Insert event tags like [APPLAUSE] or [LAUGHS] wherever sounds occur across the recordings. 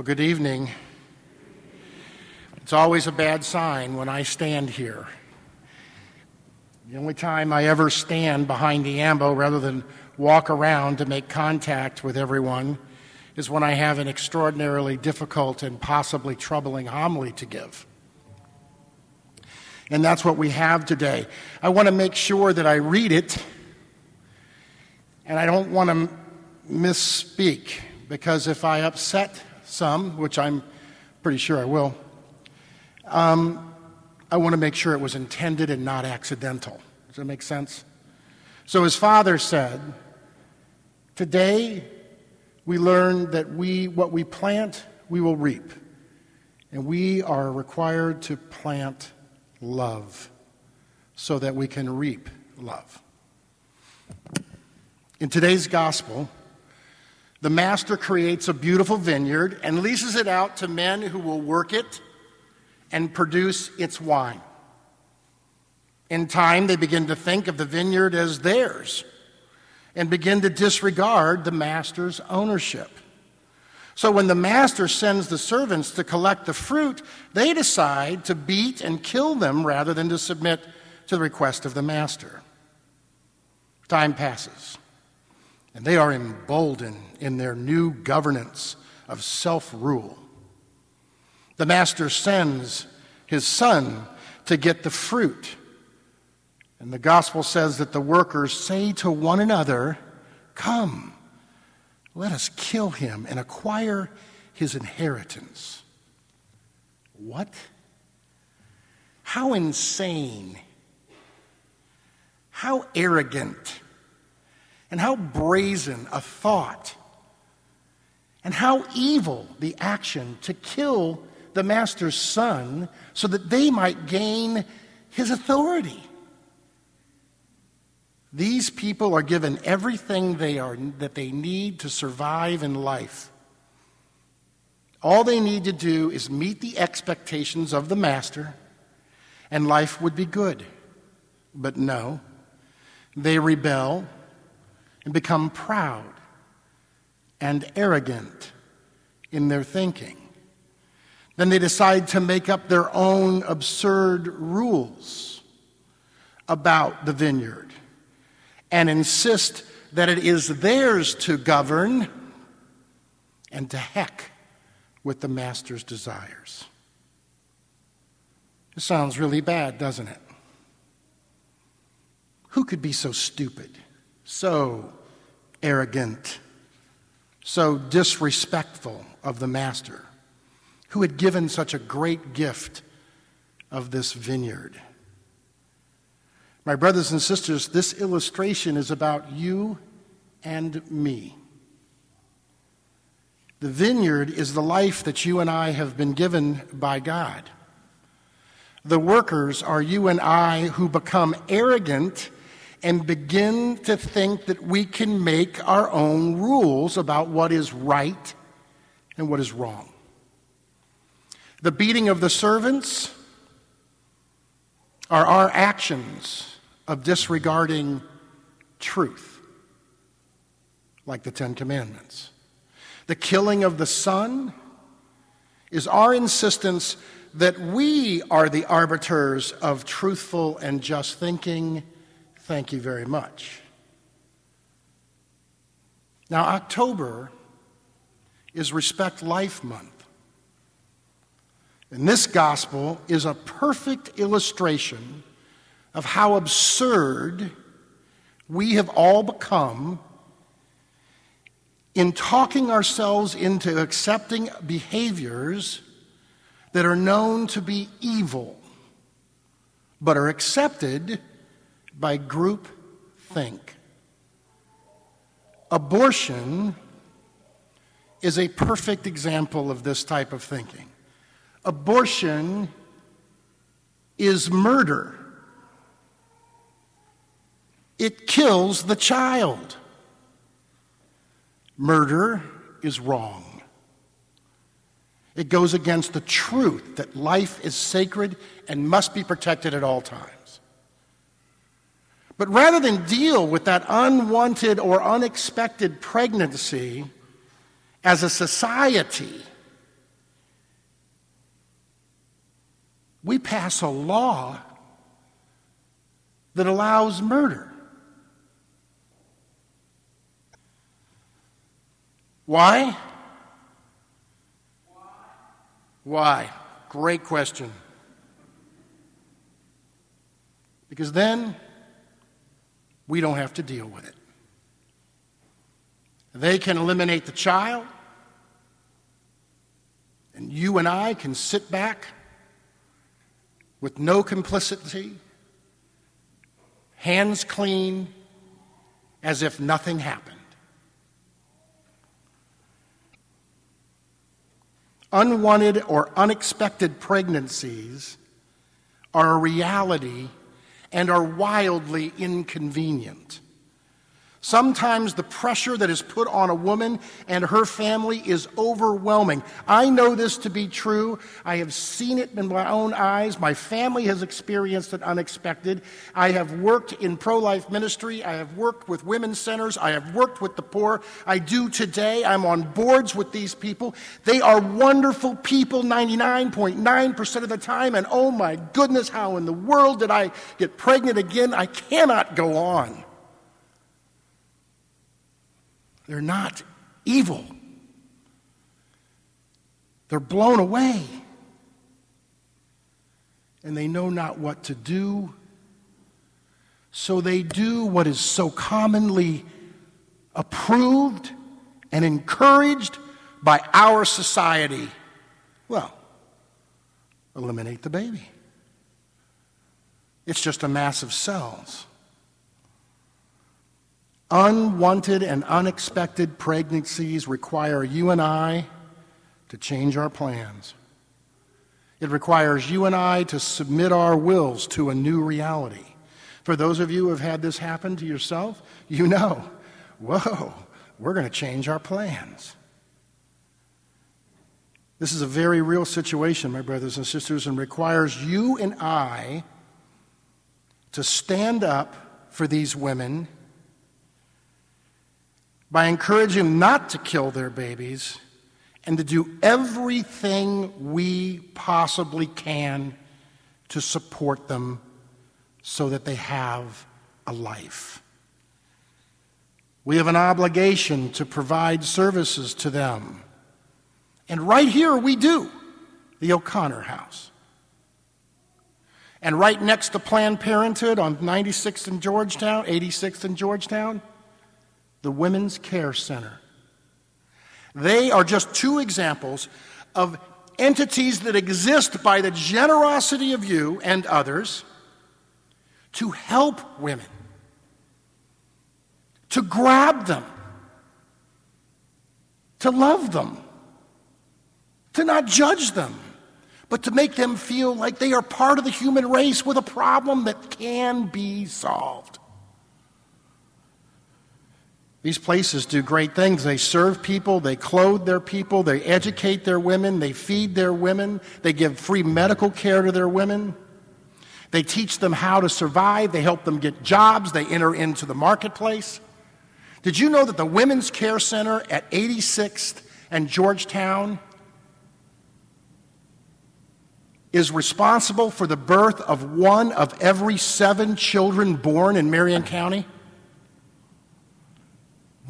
Well, good evening. It's always a bad sign when I stand here. The only time I ever stand behind the ambo rather than walk around to make contact with everyone is when I have an extraordinarily difficult and possibly troubling homily to give. And that's what we have today. I want to make sure that I read it, and I don't want to misspeak, because if I upset some, which I'm pretty sure I will, um, I want to make sure it was intended and not accidental. Does that make sense? So his father said, Today we learn that we, what we plant, we will reap. And we are required to plant love so that we can reap love. In today's gospel, the master creates a beautiful vineyard and leases it out to men who will work it and produce its wine. In time, they begin to think of the vineyard as theirs and begin to disregard the master's ownership. So when the master sends the servants to collect the fruit, they decide to beat and kill them rather than to submit to the request of the master. Time passes, and they are emboldened in their new governance of self rule. The master sends his son to get the fruit. And the gospel says that the workers say to one another, Come, let us kill him and acquire his inheritance. What? How insane, how arrogant, and how brazen a thought, and how evil the action to kill the master's son so that they might gain his authority. These people are given everything they are, that they need to survive in life. All they need to do is meet the expectations of the master, and life would be good. But no, they rebel and become proud and arrogant in their thinking. Then they decide to make up their own absurd rules about the vineyard and insist that it is theirs to govern and to heck with the master's desires. It sounds really bad, doesn't it? Who could be so stupid, so arrogant, so disrespectful of the master? who had given such a great gift of this vineyard. My brothers and sisters, this illustration is about you and me. The vineyard is the life that you and I have been given by God. The workers are you and I who become arrogant and begin to think that we can make our own rules about what is right and what is wrong. The beating of the servants are our actions of disregarding truth, like the Ten Commandments. The killing of the Son is our insistence that we are the arbiters of truthful and just thinking. Thank you very much. Now, October is Respect Life Month. And this gospel is a perfect illustration of how absurd we have all become in talking ourselves into accepting behaviors that are known to be evil, but are accepted by group think. Abortion is a perfect example of this type of thinking abortion is murder. It kills the child. Murder is wrong. It goes against the truth that life is sacred and must be protected at all times. But rather than deal with that unwanted or unexpected pregnancy as a society, we pass a law that allows murder. Why? Why? Great question. Because then we don't have to deal with it. They can eliminate the child, and you and I can sit back with no complicity, hands clean, as if nothing happened. Unwanted or unexpected pregnancies are a reality and are wildly inconvenient. Sometimes the pressure that is put on a woman and her family is overwhelming. I know this to be true. I have seen it in my own eyes. My family has experienced it unexpected. I have worked in pro life ministry. I have worked with women's centers. I have worked with the poor. I do today. I'm on boards with these people. They are wonderful people 99.9% of the time. And oh my goodness, how in the world did I get pregnant again? I cannot go on. They're not evil. They're blown away. And they know not what to do. So they do what is so commonly approved and encouraged by our society. Well, eliminate the baby. It's just a mass of cells. Unwanted and unexpected pregnancies require you and I to change our plans. It requires you and I to submit our wills to a new reality. For those of you who have had this happen to yourself, you know, [LAUGHS] whoa, we're going to change our plans. This is a very real situation, my brothers and sisters, and requires you and I to stand up for these women by encouraging not to kill their babies and to do everything we possibly can to support them so that they have a life. We have an obligation to provide services to them. And right here we do, the O'Connor House. And right next to Planned Parenthood on 96th and Georgetown, 86th and Georgetown, the Women's Care Center. They are just two examples of entities that exist by the generosity of you and others to help women, to grab them, to love them, to not judge them, but to make them feel like they are part of the human race with a problem that can be solved. These places do great things. They serve people, they clothe their people, they educate their women, they feed their women, they give free medical care to their women. They teach them how to survive, they help them get jobs, they enter into the marketplace. Did you know that the Women's Care Center at 86th and Georgetown is responsible for the birth of one of every seven children born in Marion County?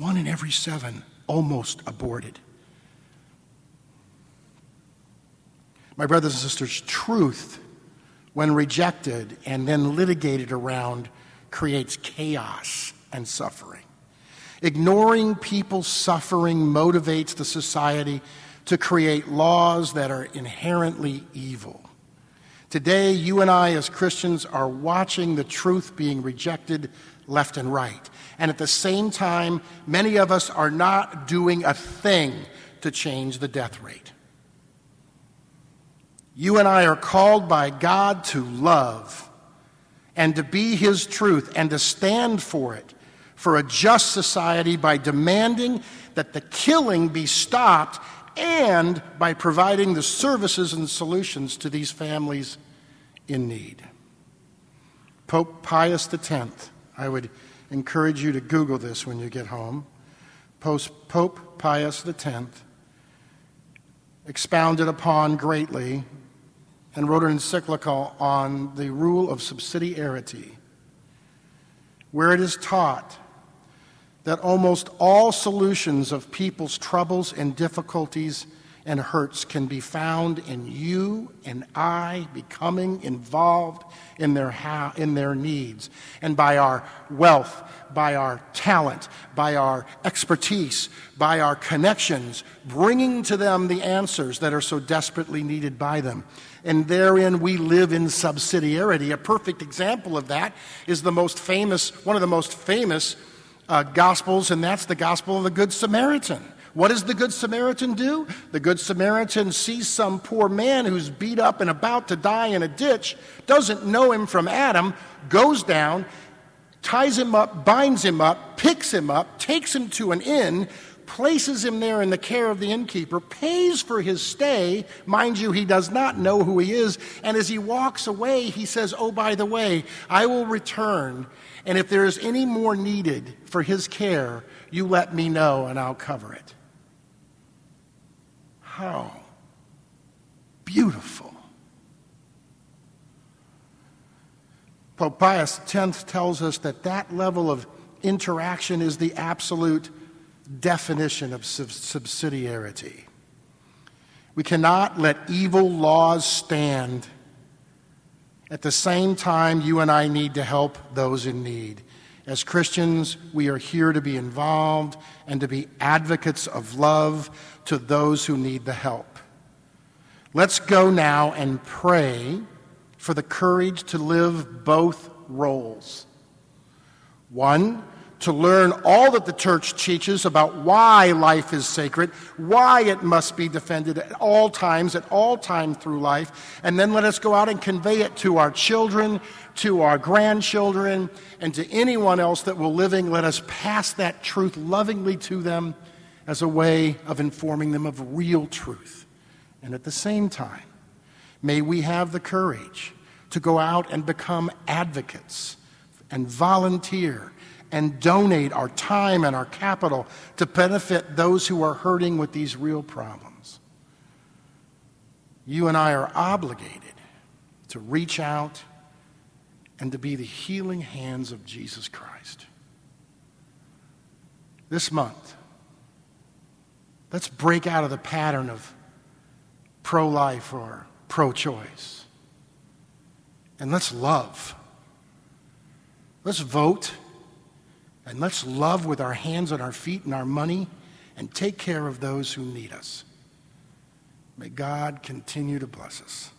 One in every seven almost aborted. My brothers and sisters, truth, when rejected and then litigated around, creates chaos and suffering. Ignoring people's suffering motivates the society to create laws that are inherently evil. Today, you and I, as Christians, are watching the truth being rejected left and right. And at the same time, many of us are not doing a thing to change the death rate. You and I are called by God to love and to be His truth and to stand for it for a just society by demanding that the killing be stopped and by providing the services and solutions to these families in need. Pope Pius X, I would encourage you to Google this when you get home. Pope Pius X expounded upon greatly and wrote an encyclical on the rule of subsidiarity, where it is taught that almost all solutions of people's troubles and difficulties and hurts can be found in you and I becoming involved in their, ha- in their needs. And by our wealth, by our talent, by our expertise, by our connections, bringing to them the answers that are so desperately needed by them. And therein we live in subsidiarity. A perfect example of that is the most famous, one of the most famous uh, gospels, and that's the gospel of the Good Samaritan. What does the Good Samaritan do? The Good Samaritan sees some poor man who's beat up and about to die in a ditch, doesn't know him from Adam, goes down, ties him up, binds him up, picks him up, takes him to an inn, places him there in the care of the innkeeper, pays for his stay. Mind you, he does not know who he is. And as he walks away, he says, Oh, by the way, I will return. And if there is any more needed for his care, you let me know and I'll cover it. How beautiful. Pope Pius X tells us that that level of interaction is the absolute definition of subsidiarity. We cannot let evil laws stand. At the same time, you and I need to help those in need. As Christians, we are here to be involved and to be advocates of love to those who need the help. Let's go now and pray for the courage to live both roles. One, to learn all that the church teaches about why life is sacred, why it must be defended at all times, at all time through life, and then let us go out and convey it to our children, to our grandchildren, and to anyone else that will living. Let us pass that truth lovingly to them as a way of informing them of real truth. And at the same time, may we have the courage to go out and become advocates and volunteer and donate our time and our capital to benefit those who are hurting with these real problems. You and I are obligated to reach out and to be the healing hands of Jesus Christ. This month, let's break out of the pattern of pro life or pro choice. And let's love. Let's vote and let's love with our hands and our feet and our money and take care of those who need us. May God continue to bless us.